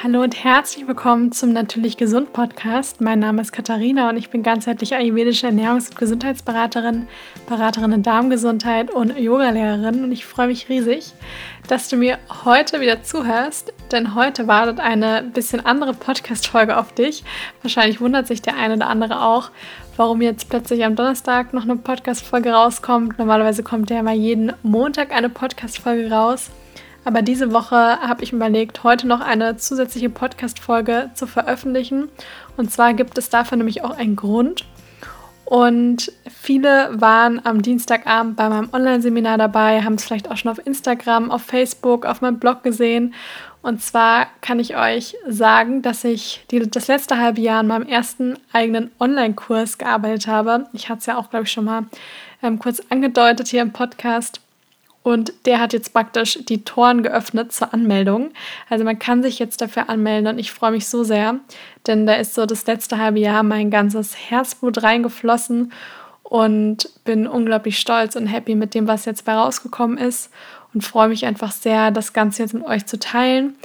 Hallo und herzlich willkommen zum Natürlich Gesund Podcast. Mein Name ist Katharina und ich bin ganzheitlich ayurvedische Ernährungs- und Gesundheitsberaterin, Beraterin in Darmgesundheit und Yogalehrerin und ich freue mich riesig, dass du mir heute wieder zuhörst, denn heute wartet eine bisschen andere Podcast-Folge auf dich. Wahrscheinlich wundert sich der eine oder andere auch, warum jetzt plötzlich am Donnerstag noch eine Podcast-Folge rauskommt. Normalerweise kommt ja immer jeden Montag eine Podcast-Folge raus. Aber diese Woche habe ich überlegt, heute noch eine zusätzliche Podcast-Folge zu veröffentlichen. Und zwar gibt es dafür nämlich auch einen Grund. Und viele waren am Dienstagabend bei meinem Online-Seminar dabei, haben es vielleicht auch schon auf Instagram, auf Facebook, auf meinem Blog gesehen. Und zwar kann ich euch sagen, dass ich die, das letzte halbe Jahr an meinem ersten eigenen Online-Kurs gearbeitet habe. Ich hatte es ja auch, glaube ich, schon mal ähm, kurz angedeutet hier im Podcast. Und der hat jetzt praktisch die Toren geöffnet zur Anmeldung. Also man kann sich jetzt dafür anmelden und ich freue mich so sehr, denn da ist so das letzte halbe Jahr mein ganzes Herzblut reingeflossen und bin unglaublich stolz und happy mit dem, was jetzt bei rausgekommen ist und freue mich einfach sehr, das Ganze jetzt mit euch zu teilen,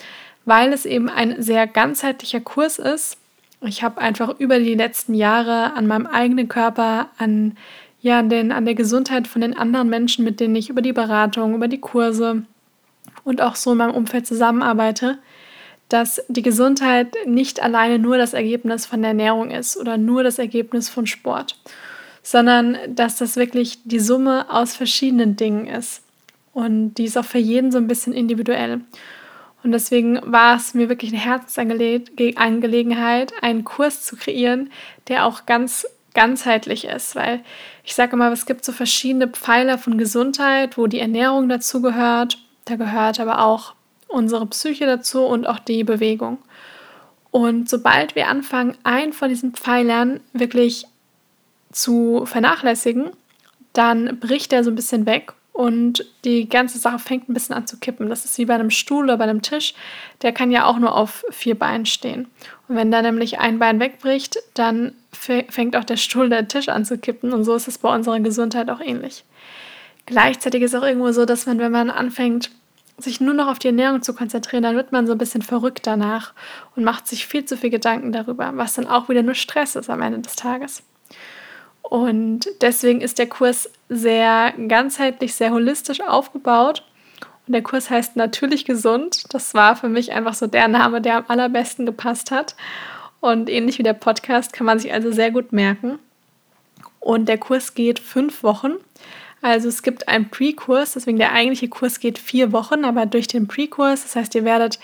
weil es eben ein sehr ganzheitlicher Kurs ist. Ich habe einfach über die letzten Jahre an meinem eigenen Körper, an ja, denn an der Gesundheit von den anderen Menschen, mit denen ich über die Beratung, über die Kurse und auch so in meinem Umfeld zusammenarbeite, dass die Gesundheit nicht alleine nur das Ergebnis von der Ernährung ist oder nur das Ergebnis von Sport, sondern dass das wirklich die Summe aus verschiedenen Dingen ist. Und die ist auch für jeden so ein bisschen individuell. Und deswegen war es mir wirklich eine Herzensangelegenheit, einen Kurs zu kreieren, der auch ganz ganzheitlich ist, weil ich sage immer, es gibt so verschiedene Pfeiler von Gesundheit, wo die Ernährung dazu gehört. Da gehört aber auch unsere Psyche dazu und auch die Bewegung. Und sobald wir anfangen, einen von diesen Pfeilern wirklich zu vernachlässigen, dann bricht er so ein bisschen weg und die ganze Sache fängt ein bisschen an zu kippen. Das ist wie bei einem Stuhl oder bei einem Tisch. Der kann ja auch nur auf vier Beinen stehen. Und wenn da nämlich ein Bein wegbricht, dann fängt auch der Stuhl, der Tisch an zu kippen. Und so ist es bei unserer Gesundheit auch ähnlich. Gleichzeitig ist es auch irgendwo so, dass man, wenn man anfängt, sich nur noch auf die Ernährung zu konzentrieren, dann wird man so ein bisschen verrückt danach und macht sich viel zu viel Gedanken darüber, was dann auch wieder nur Stress ist am Ende des Tages. Und deswegen ist der Kurs sehr ganzheitlich, sehr holistisch aufgebaut. Und der Kurs heißt Natürlich gesund. Das war für mich einfach so der Name, der am allerbesten gepasst hat. Und ähnlich wie der Podcast kann man sich also sehr gut merken. Und der Kurs geht fünf Wochen. Also es gibt einen Pre-Kurs, deswegen der eigentliche Kurs geht vier Wochen, aber durch den Pre-Kurs, das heißt, ihr werdet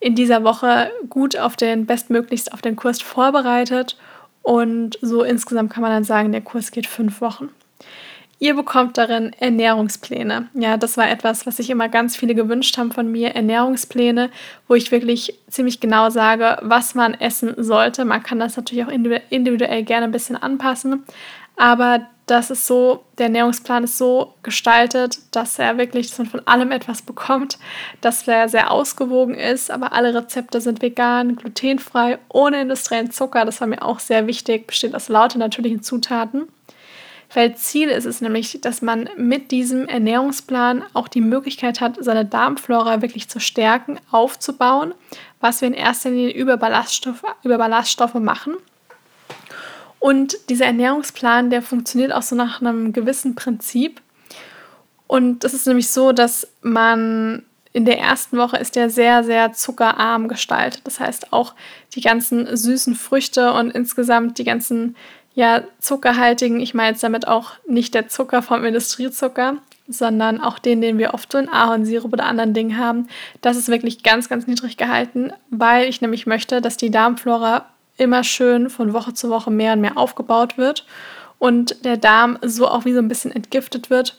in dieser Woche gut auf den, bestmöglichst auf den Kurs vorbereitet. Und so insgesamt kann man dann sagen, der Kurs geht fünf Wochen. Ihr bekommt darin Ernährungspläne. Ja, das war etwas, was sich immer ganz viele gewünscht haben von mir. Ernährungspläne, wo ich wirklich ziemlich genau sage, was man essen sollte. Man kann das natürlich auch individuell gerne ein bisschen anpassen. Aber das ist so, der Ernährungsplan ist so gestaltet, dass er wirklich, dass man von allem etwas bekommt, dass er sehr ausgewogen ist, aber alle Rezepte sind vegan, glutenfrei, ohne industriellen Zucker. Das war mir auch sehr wichtig, besteht aus lauter natürlichen Zutaten. Weil Ziel ist es nämlich, dass man mit diesem Ernährungsplan auch die Möglichkeit hat, seine Darmflora wirklich zu stärken, aufzubauen, was wir in erster Linie über Ballaststoffe, über Ballaststoffe machen. Und dieser Ernährungsplan, der funktioniert auch so nach einem gewissen Prinzip. Und es ist nämlich so, dass man in der ersten Woche ist der sehr, sehr zuckerarm gestaltet. Das heißt auch die ganzen süßen Früchte und insgesamt die ganzen ja, zuckerhaltigen, ich meine jetzt damit auch nicht der Zucker vom Industriezucker, sondern auch den, den wir oft so in Ahornsirup oder anderen Dingen haben. Das ist wirklich ganz, ganz niedrig gehalten, weil ich nämlich möchte, dass die Darmflora immer schön von Woche zu Woche mehr und mehr aufgebaut wird und der Darm so auch wie so ein bisschen entgiftet wird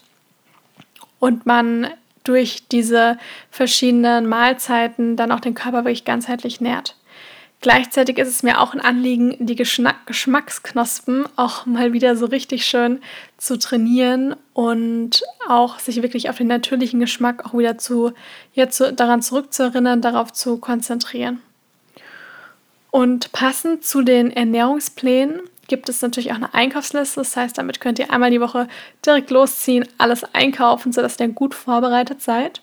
und man durch diese verschiedenen Mahlzeiten dann auch den Körper wirklich ganzheitlich nährt. Gleichzeitig ist es mir auch ein Anliegen, die Geschmack Geschmacksknospen auch mal wieder so richtig schön zu trainieren und auch sich wirklich auf den natürlichen Geschmack auch wieder zu, ja, zu, daran zurückzuerinnern, darauf zu konzentrieren. Und passend zu den Ernährungsplänen gibt es natürlich auch eine Einkaufsliste. Das heißt, damit könnt ihr einmal die Woche direkt losziehen, alles einkaufen, sodass ihr gut vorbereitet seid.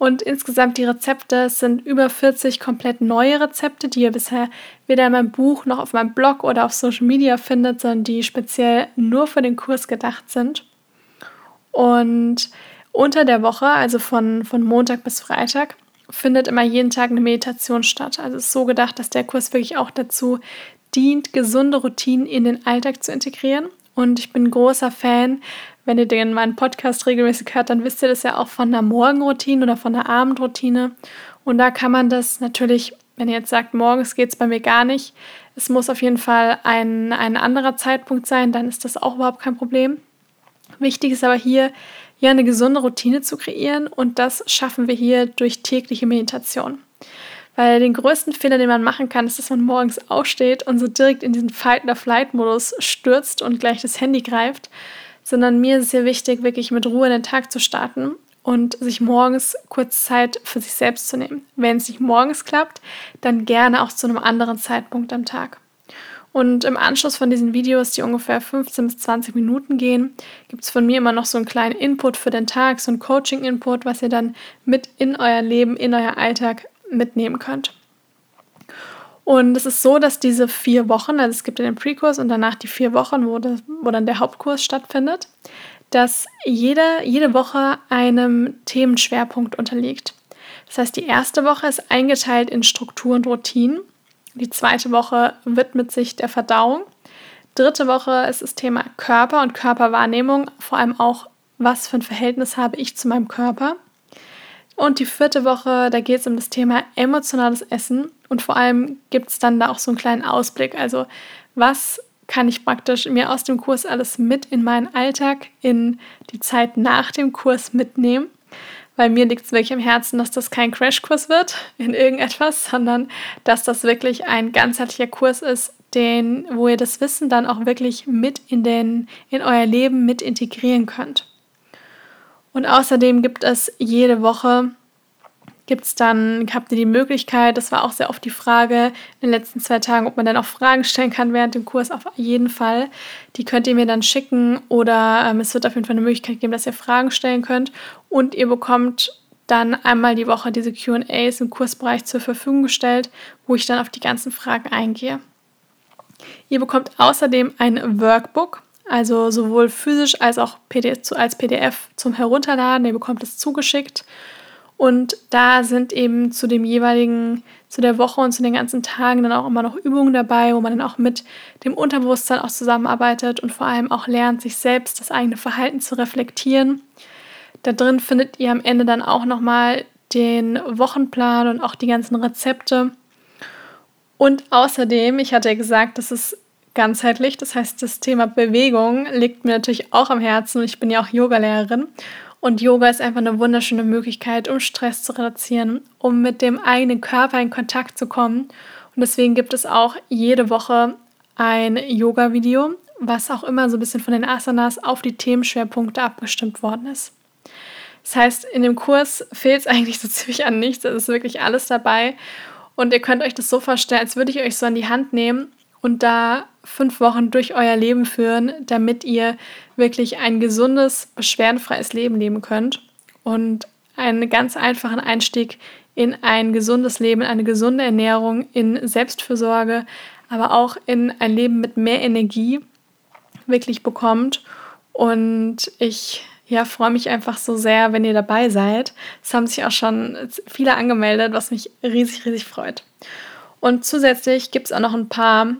Und insgesamt die Rezepte sind über 40 komplett neue Rezepte, die ihr bisher weder in meinem Buch noch auf meinem Blog oder auf Social Media findet, sondern die speziell nur für den Kurs gedacht sind. Und unter der Woche, also von, von Montag bis Freitag, findet immer jeden Tag eine Meditation statt. Also es ist so gedacht, dass der Kurs wirklich auch dazu dient, gesunde Routinen in den Alltag zu integrieren. Und ich bin großer Fan wenn ihr den meinen Podcast regelmäßig hört, dann wisst ihr das ja auch von der Morgenroutine oder von der Abendroutine. Und da kann man das natürlich, wenn ihr jetzt sagt, morgens geht es bei mir gar nicht, es muss auf jeden Fall ein, ein anderer Zeitpunkt sein, dann ist das auch überhaupt kein Problem. Wichtig ist aber hier, ja eine gesunde Routine zu kreieren und das schaffen wir hier durch tägliche Meditation. Weil den größten Fehler, den man machen kann, ist, dass man morgens aufsteht und so direkt in diesen Fight-or-Flight-Modus stürzt und gleich das Handy greift sondern mir ist es sehr wichtig, wirklich mit Ruhe in den Tag zu starten und sich morgens kurz Zeit für sich selbst zu nehmen. Wenn es nicht morgens klappt, dann gerne auch zu einem anderen Zeitpunkt am Tag. Und im Anschluss von diesen Videos, die ungefähr 15 bis 20 Minuten gehen, gibt es von mir immer noch so einen kleinen Input für den Tag, so einen Coaching-Input, was ihr dann mit in euer Leben, in euer Alltag mitnehmen könnt. Und es ist so, dass diese vier Wochen, also es gibt ja den Pre-Kurs und danach die vier Wochen, wo, das, wo dann der Hauptkurs stattfindet, dass jede, jede Woche einem Themenschwerpunkt unterliegt. Das heißt, die erste Woche ist eingeteilt in Struktur und Routinen. Die zweite Woche widmet sich der Verdauung. Dritte Woche ist das Thema Körper und Körperwahrnehmung, vor allem auch, was für ein Verhältnis habe ich zu meinem Körper. Und die vierte Woche, da geht es um das Thema emotionales Essen und vor allem gibt es dann da auch so einen kleinen Ausblick. Also was kann ich praktisch mir aus dem Kurs alles mit in meinen Alltag, in die Zeit nach dem Kurs mitnehmen. Weil mir liegt es wirklich am Herzen, dass das kein Crashkurs wird in irgendetwas, sondern dass das wirklich ein ganzheitlicher Kurs ist, den, wo ihr das Wissen dann auch wirklich mit in, den, in euer Leben mit integrieren könnt. Und außerdem gibt es jede Woche, gibt es dann, habt ihr die Möglichkeit, das war auch sehr oft die Frage in den letzten zwei Tagen, ob man dann auch Fragen stellen kann während dem Kurs, auf jeden Fall. Die könnt ihr mir dann schicken oder ähm, es wird auf jeden Fall eine Möglichkeit geben, dass ihr Fragen stellen könnt. Und ihr bekommt dann einmal die Woche diese QAs im Kursbereich zur Verfügung gestellt, wo ich dann auf die ganzen Fragen eingehe. Ihr bekommt außerdem ein Workbook also sowohl physisch als auch PDF, als PDF zum Herunterladen. Ihr bekommt es zugeschickt. Und da sind eben zu dem jeweiligen, zu der Woche und zu den ganzen Tagen dann auch immer noch Übungen dabei, wo man dann auch mit dem Unterbewusstsein auch zusammenarbeitet und vor allem auch lernt, sich selbst das eigene Verhalten zu reflektieren. Da drin findet ihr am Ende dann auch nochmal den Wochenplan und auch die ganzen Rezepte. Und außerdem, ich hatte ja gesagt, dass es ganzheitlich. Das heißt, das Thema Bewegung liegt mir natürlich auch am Herzen. Ich bin ja auch Yogalehrerin. Und Yoga ist einfach eine wunderschöne Möglichkeit, um Stress zu reduzieren, um mit dem eigenen Körper in Kontakt zu kommen. Und deswegen gibt es auch jede Woche ein Yoga-Video, was auch immer so ein bisschen von den Asanas auf die Themenschwerpunkte abgestimmt worden ist. Das heißt, in dem Kurs fehlt es eigentlich so ziemlich an nichts. Es ist wirklich alles dabei. Und ihr könnt euch das so vorstellen, als würde ich euch so an die Hand nehmen und da fünf Wochen durch euer Leben führen, damit ihr wirklich ein gesundes, beschwerdenfreies Leben leben könnt und einen ganz einfachen Einstieg in ein gesundes Leben, eine gesunde Ernährung, in Selbstfürsorge, aber auch in ein Leben mit mehr Energie wirklich bekommt. Und ich ja, freue mich einfach so sehr, wenn ihr dabei seid. Es haben sich auch schon viele angemeldet, was mich riesig, riesig freut. Und zusätzlich gibt es auch noch ein paar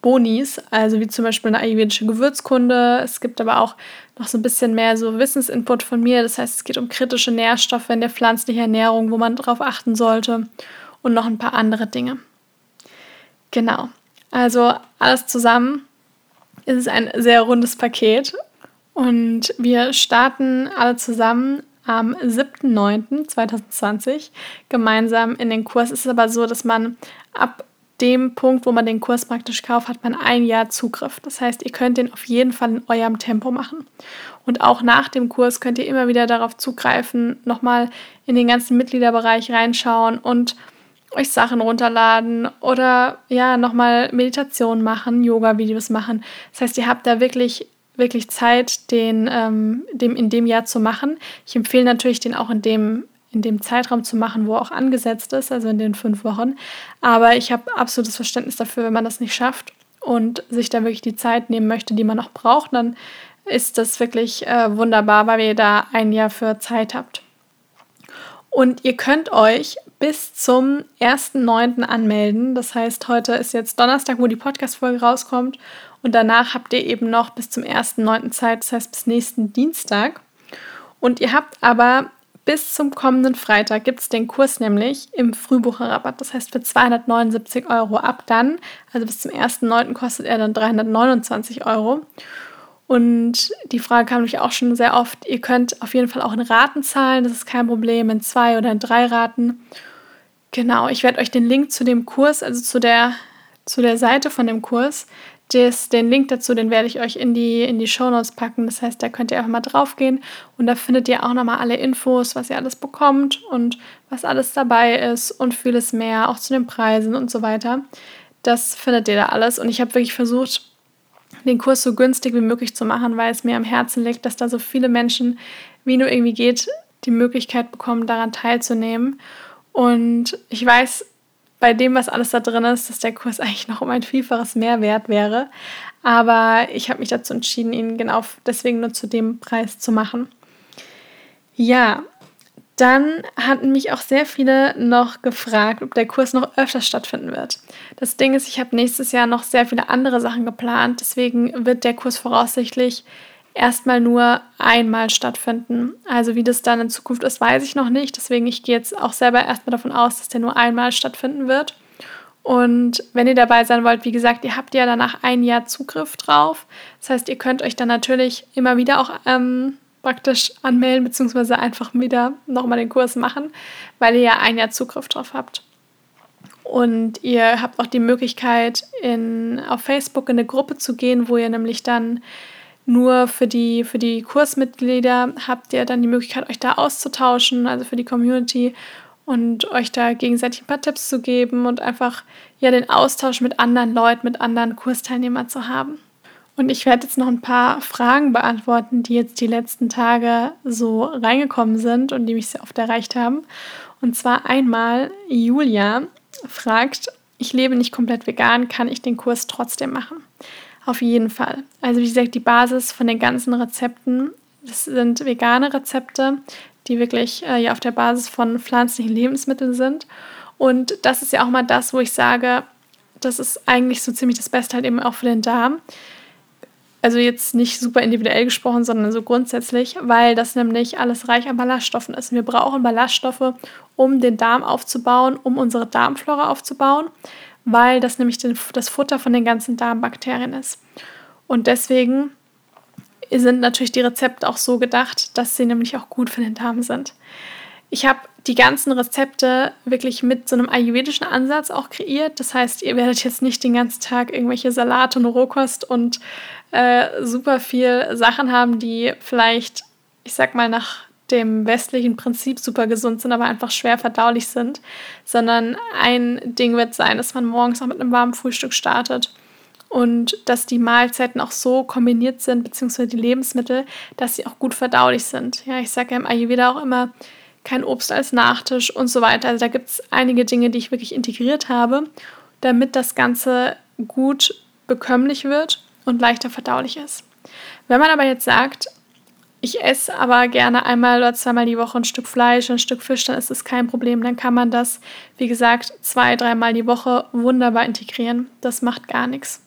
Bonis, also wie zum Beispiel eine ayurvedische Gewürzkunde. Es gibt aber auch noch so ein bisschen mehr so Wissensinput von mir. Das heißt, es geht um kritische Nährstoffe in der pflanzlichen Ernährung, wo man darauf achten sollte und noch ein paar andere Dinge. Genau. Also alles zusammen ist es ein sehr rundes Paket und wir starten alle zusammen am 7.9.2020 gemeinsam in den Kurs. Es ist aber so, dass man ab dem Punkt, wo man den Kurs praktisch kauft, hat man ein Jahr Zugriff. Das heißt, ihr könnt den auf jeden Fall in eurem Tempo machen. Und auch nach dem Kurs könnt ihr immer wieder darauf zugreifen, nochmal in den ganzen Mitgliederbereich reinschauen und euch Sachen runterladen oder ja, nochmal Meditation machen, Yoga-Videos machen. Das heißt, ihr habt da wirklich, wirklich Zeit, den, ähm, dem in dem Jahr zu machen. Ich empfehle natürlich, den auch in dem in dem Zeitraum zu machen, wo auch angesetzt ist, also in den fünf Wochen. Aber ich habe absolutes Verständnis dafür, wenn man das nicht schafft und sich da wirklich die Zeit nehmen möchte, die man noch braucht, dann ist das wirklich äh, wunderbar, weil ihr da ein Jahr für Zeit habt. Und ihr könnt euch bis zum 1.9. anmelden. Das heißt, heute ist jetzt Donnerstag, wo die Podcast-Folge rauskommt. Und danach habt ihr eben noch bis zum 1.9. Zeit, das heißt bis nächsten Dienstag. Und ihr habt aber bis zum kommenden Freitag gibt es den Kurs nämlich im Frühbucherrabatt. Das heißt für 279 Euro ab dann, also bis zum 1.9. kostet er dann 329 Euro. Und die Frage kam nämlich auch schon sehr oft, ihr könnt auf jeden Fall auch in Raten zahlen, das ist kein Problem, in zwei oder in drei Raten. Genau, ich werde euch den Link zu dem Kurs, also zu der, zu der Seite von dem Kurs, das, den Link dazu, den werde ich euch in die, in die Shownotes packen. Das heißt, da könnt ihr einfach mal drauf gehen und da findet ihr auch nochmal alle Infos, was ihr alles bekommt und was alles dabei ist und vieles mehr, auch zu den Preisen und so weiter. Das findet ihr da alles und ich habe wirklich versucht, den Kurs so günstig wie möglich zu machen, weil es mir am Herzen liegt, dass da so viele Menschen, wie nur irgendwie geht, die Möglichkeit bekommen, daran teilzunehmen. Und ich weiß, bei dem, was alles da drin ist, dass der Kurs eigentlich noch um ein Vielfaches mehr wert wäre. Aber ich habe mich dazu entschieden, ihn genau deswegen nur zu dem Preis zu machen. Ja, dann hatten mich auch sehr viele noch gefragt, ob der Kurs noch öfter stattfinden wird. Das Ding ist, ich habe nächstes Jahr noch sehr viele andere Sachen geplant, deswegen wird der Kurs voraussichtlich erstmal nur einmal stattfinden. Also wie das dann in Zukunft ist, weiß ich noch nicht. Deswegen ich gehe jetzt auch selber erstmal davon aus, dass der nur einmal stattfinden wird. Und wenn ihr dabei sein wollt, wie gesagt, ihr habt ja danach ein Jahr Zugriff drauf. Das heißt, ihr könnt euch dann natürlich immer wieder auch ähm, praktisch anmelden, beziehungsweise einfach wieder nochmal den Kurs machen, weil ihr ja ein Jahr Zugriff drauf habt. Und ihr habt auch die Möglichkeit, in, auf Facebook in eine Gruppe zu gehen, wo ihr nämlich dann nur für die, für die Kursmitglieder habt ihr dann die Möglichkeit, euch da auszutauschen, also für die Community und euch da gegenseitig ein paar Tipps zu geben und einfach ja den Austausch mit anderen Leuten, mit anderen Kursteilnehmern zu haben. Und ich werde jetzt noch ein paar Fragen beantworten, die jetzt die letzten Tage so reingekommen sind und die mich sehr oft erreicht haben. Und zwar einmal Julia fragt, ich lebe nicht komplett vegan, kann ich den Kurs trotzdem machen? Auf jeden Fall. Also wie gesagt, die Basis von den ganzen Rezepten, das sind vegane Rezepte, die wirklich äh, ja auf der Basis von pflanzlichen Lebensmitteln sind. Und das ist ja auch mal das, wo ich sage, das ist eigentlich so ziemlich das Beste halt eben auch für den Darm. Also jetzt nicht super individuell gesprochen, sondern so grundsätzlich, weil das nämlich alles reich an Ballaststoffen ist. Wir brauchen Ballaststoffe, um den Darm aufzubauen, um unsere Darmflora aufzubauen weil das nämlich das Futter von den ganzen Darmbakterien ist. Und deswegen sind natürlich die Rezepte auch so gedacht, dass sie nämlich auch gut für den Darm sind. Ich habe die ganzen Rezepte wirklich mit so einem ayurvedischen Ansatz auch kreiert. Das heißt, ihr werdet jetzt nicht den ganzen Tag irgendwelche Salate und Rohkost und äh, super viel Sachen haben, die vielleicht, ich sag mal, nach dem westlichen Prinzip super gesund sind, aber einfach schwer verdaulich sind, sondern ein Ding wird sein, dass man morgens auch mit einem warmen Frühstück startet und dass die Mahlzeiten auch so kombiniert sind, beziehungsweise die Lebensmittel, dass sie auch gut verdaulich sind. Ja, ich sage ja im Ayurveda auch immer, kein Obst als Nachtisch und so weiter. Also da gibt es einige Dinge, die ich wirklich integriert habe, damit das Ganze gut bekömmlich wird und leichter verdaulich ist. Wenn man aber jetzt sagt, ich esse aber gerne einmal oder zweimal die Woche ein Stück Fleisch, ein Stück Fisch, dann ist das kein Problem. Dann kann man das, wie gesagt, zwei, dreimal die Woche wunderbar integrieren. Das macht gar nichts.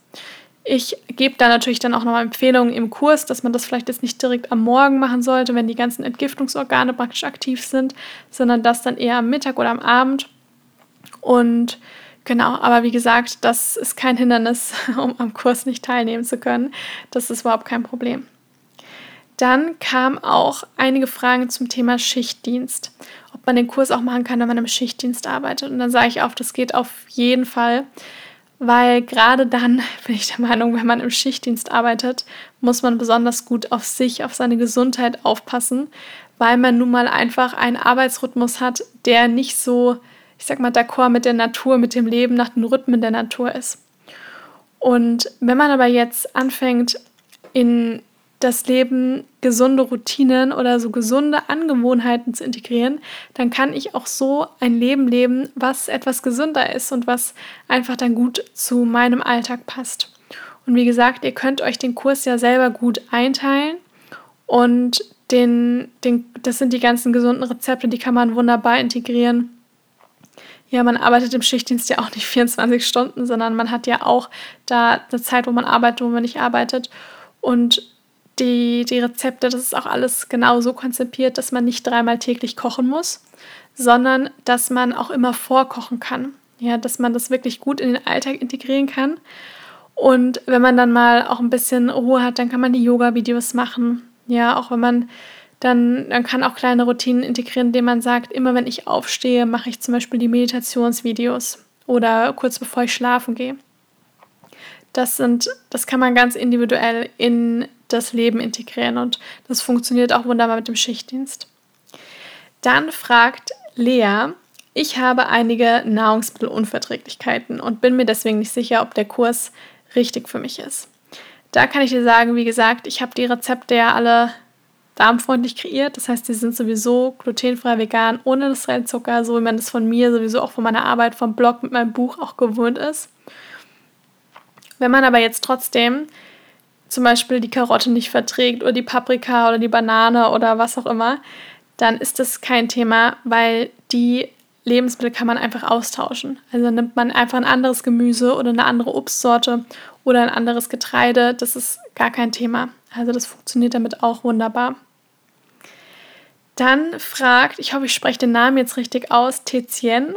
Ich gebe da natürlich dann auch nochmal Empfehlungen im Kurs, dass man das vielleicht jetzt nicht direkt am Morgen machen sollte, wenn die ganzen Entgiftungsorgane praktisch aktiv sind, sondern das dann eher am Mittag oder am Abend. Und genau, aber wie gesagt, das ist kein Hindernis, um am Kurs nicht teilnehmen zu können. Das ist überhaupt kein Problem. Dann kamen auch einige Fragen zum Thema Schichtdienst. Ob man den Kurs auch machen kann, wenn man im Schichtdienst arbeitet. Und dann sage ich auf, das geht auf jeden Fall, weil gerade dann bin ich der Meinung, wenn man im Schichtdienst arbeitet, muss man besonders gut auf sich, auf seine Gesundheit aufpassen, weil man nun mal einfach einen Arbeitsrhythmus hat, der nicht so, ich sag mal, d'accord mit der Natur, mit dem Leben nach den Rhythmen der Natur ist. Und wenn man aber jetzt anfängt, in das Leben gesunde Routinen oder so gesunde Angewohnheiten zu integrieren, dann kann ich auch so ein Leben leben, was etwas gesünder ist und was einfach dann gut zu meinem Alltag passt. Und wie gesagt, ihr könnt euch den Kurs ja selber gut einteilen und den, den, das sind die ganzen gesunden Rezepte, die kann man wunderbar integrieren. Ja, man arbeitet im Schichtdienst ja auch nicht 24 Stunden, sondern man hat ja auch da eine Zeit, wo man arbeitet, wo man nicht arbeitet. Und die, die Rezepte, das ist auch alles genau so konzipiert, dass man nicht dreimal täglich kochen muss, sondern dass man auch immer vorkochen kann. Ja, dass man das wirklich gut in den Alltag integrieren kann. Und wenn man dann mal auch ein bisschen Ruhe hat, dann kann man die Yoga-Videos machen. Ja, auch wenn man dann, dann kann auch kleine Routinen integrieren, indem man sagt, immer wenn ich aufstehe, mache ich zum Beispiel die Meditationsvideos oder kurz bevor ich schlafen gehe. Das sind, das kann man ganz individuell in das Leben integrieren und das funktioniert auch wunderbar mit dem Schichtdienst. Dann fragt Lea, ich habe einige Nahrungsmittelunverträglichkeiten und bin mir deswegen nicht sicher, ob der Kurs richtig für mich ist. Da kann ich dir sagen, wie gesagt, ich habe die Rezepte ja alle darmfreundlich kreiert. Das heißt, die sind sowieso glutenfrei, vegan, ohne industriellen Zucker, so wie man das von mir sowieso auch von meiner Arbeit vom Blog mit meinem Buch auch gewohnt ist. Wenn man aber jetzt trotzdem zum Beispiel die Karotte nicht verträgt oder die Paprika oder die Banane oder was auch immer, dann ist das kein Thema, weil die Lebensmittel kann man einfach austauschen. Also nimmt man einfach ein anderes Gemüse oder eine andere Obstsorte oder ein anderes Getreide. Das ist gar kein Thema. Also das funktioniert damit auch wunderbar. Dann fragt, ich hoffe, ich spreche den Namen jetzt richtig aus, Tezien,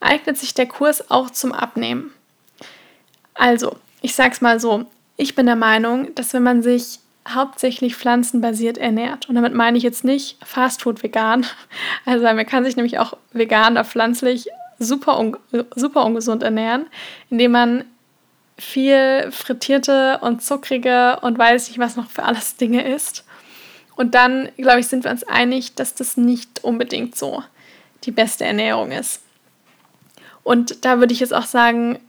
eignet sich der Kurs auch zum Abnehmen? Also, ich sag's mal so, ich bin der Meinung, dass wenn man sich hauptsächlich pflanzenbasiert ernährt, und damit meine ich jetzt nicht Fastfood vegan, also man kann sich nämlich auch vegan oder pflanzlich super, un super ungesund ernähren, indem man viel frittierte und zuckrige und weiß nicht, was noch für alles Dinge isst. Und dann, glaube ich, sind wir uns einig, dass das nicht unbedingt so die beste Ernährung ist. Und da würde ich jetzt auch sagen,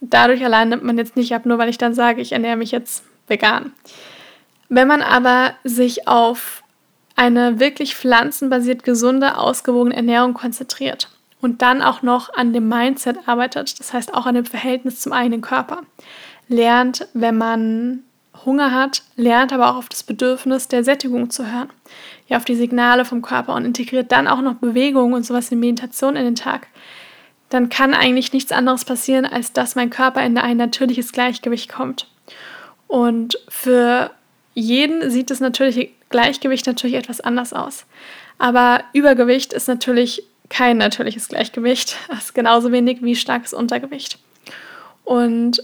dadurch allein nimmt man jetzt nicht ab, nur weil ich dann sage, ich ernähre mich jetzt vegan. Wenn man aber sich auf eine wirklich pflanzenbasiert gesunde, ausgewogene Ernährung konzentriert und dann auch noch an dem Mindset arbeitet, das heißt auch an dem Verhältnis zum eigenen Körper, lernt, wenn man Hunger hat, lernt aber auch auf das Bedürfnis der Sättigung zu hören, ja, auf die Signale vom Körper und integriert dann auch noch Bewegung und sowas wie Meditation in den Tag, dann kann eigentlich nichts anderes passieren, als dass mein Körper in ein natürliches Gleichgewicht kommt. Und für jeden sieht das natürliche Gleichgewicht natürlich etwas anders aus. Aber Übergewicht ist natürlich kein natürliches Gleichgewicht. Das ist genauso wenig wie starkes Untergewicht. Und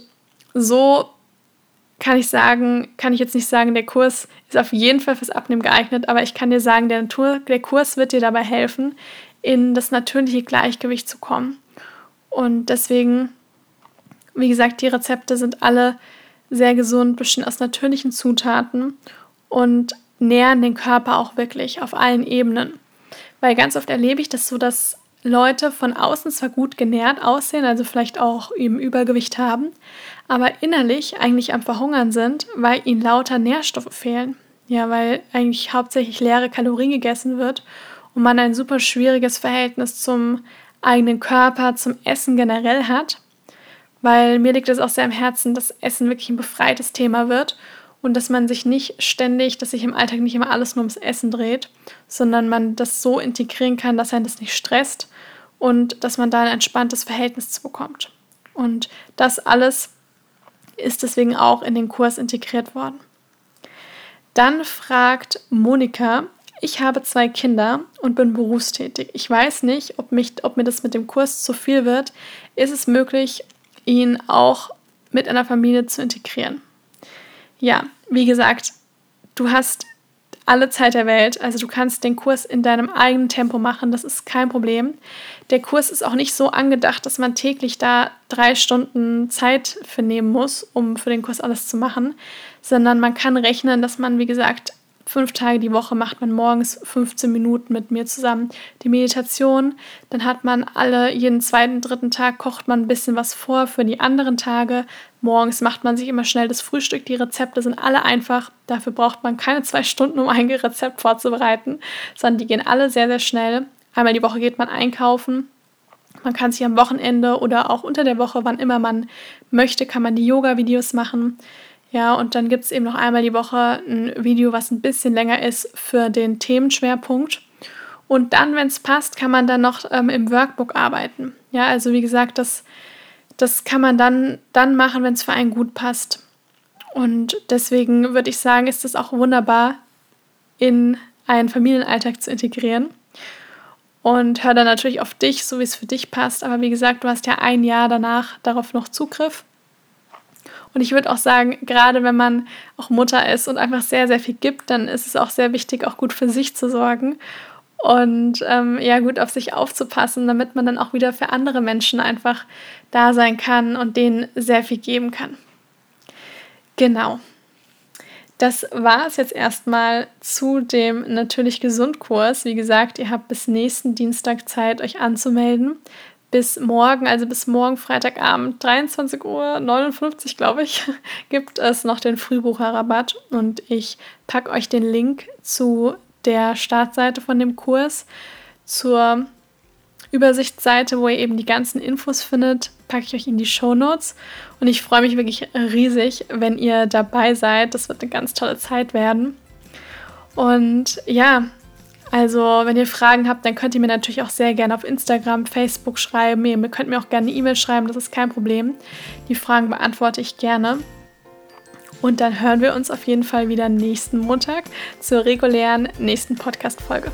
so kann ich sagen, kann ich jetzt nicht sagen, der Kurs ist auf jeden Fall fürs Abnehmen geeignet, aber ich kann dir sagen, der, Natur, der Kurs wird dir dabei helfen, in das natürliche Gleichgewicht zu kommen. Und deswegen, wie gesagt, die Rezepte sind alle sehr gesund, bestehen aus natürlichen Zutaten und nähren den Körper auch wirklich auf allen Ebenen. Weil ganz oft erlebe ich das so, dass Leute von außen zwar gut genährt aussehen, also vielleicht auch eben Übergewicht haben, aber innerlich eigentlich am Verhungern sind, weil ihnen lauter Nährstoffe fehlen. Ja, weil eigentlich hauptsächlich leere Kalorien gegessen wird und man ein super schwieriges Verhältnis zum eigenen Körper, zum Essen generell hat, weil mir liegt es auch sehr am Herzen, dass Essen wirklich ein befreites Thema wird und dass man sich nicht ständig, dass sich im Alltag nicht immer alles nur ums Essen dreht, sondern man das so integrieren kann, dass einen das nicht stresst und dass man da ein entspanntes Verhältnis zu bekommt. Und das alles ist deswegen auch in den Kurs integriert worden. Dann fragt Monika, ich habe zwei Kinder und bin berufstätig. Ich weiß nicht, ob, mich, ob mir das mit dem Kurs zu viel wird. Ist es möglich, ihn auch mit einer Familie zu integrieren? Ja, wie gesagt, du hast alle Zeit der Welt. Also du kannst den Kurs in deinem eigenen Tempo machen, das ist kein Problem. Der Kurs ist auch nicht so angedacht, dass man täglich da drei Stunden Zeit für nehmen muss, um für den Kurs alles zu machen, sondern man kann rechnen, dass man, wie gesagt, fünf Tage die Woche macht man morgens 15 Minuten mit mir zusammen die Meditation. Dann hat man alle, jeden zweiten, dritten Tag kocht man ein bisschen was vor für die anderen Tage. Morgens macht man sich immer schnell das Frühstück. Die Rezepte sind alle einfach. Dafür braucht man keine zwei Stunden, um ein Rezept vorzubereiten, sondern die gehen alle sehr, sehr schnell. Einmal die Woche geht man einkaufen. Man kann sich am Wochenende oder auch unter der Woche, wann immer man möchte, kann man die Yoga-Videos machen. Ja, und dann gibt es eben noch einmal die Woche ein Video, was ein bisschen länger ist für den Themenschwerpunkt. Und dann, wenn es passt, kann man dann noch ähm, im Workbook arbeiten. Ja, also wie gesagt, das, das kann man dann, dann machen, wenn es für einen gut passt. Und deswegen würde ich sagen, ist es auch wunderbar, in einen Familienalltag zu integrieren. Und hör dann natürlich auf dich, so wie es für dich passt. Aber wie gesagt, du hast ja ein Jahr danach darauf noch Zugriff. Und ich würde auch sagen, gerade wenn man auch Mutter ist und einfach sehr, sehr viel gibt, dann ist es auch sehr wichtig, auch gut für sich zu sorgen und ähm, ja, gut auf sich aufzupassen, damit man dann auch wieder für andere Menschen einfach da sein kann und denen sehr viel geben kann. Genau. Das war es jetzt erstmal zu dem Natürlich Gesund Kurs. Wie gesagt, ihr habt bis nächsten Dienstag Zeit, euch anzumelden bis morgen, also bis morgen Freitagabend, 23.59 Uhr, glaube ich, gibt es noch den Frühbucherrabatt und ich packe euch den Link zu der Startseite von dem Kurs, zur Übersichtsseite, wo ihr eben die ganzen Infos findet, packe ich euch in die Show Notes. Und ich freue mich wirklich riesig, wenn ihr dabei seid. Das wird eine ganz tolle Zeit werden. Und ja, also, wenn ihr Fragen habt, dann könnt ihr mir natürlich auch sehr gerne auf Instagram, Facebook schreiben. Ihr könnt mir auch gerne eine E-Mail schreiben, das ist kein Problem. Die Fragen beantworte ich gerne. Und dann hören wir uns auf jeden Fall wieder nächsten Montag zur regulären nächsten Podcast-Folge.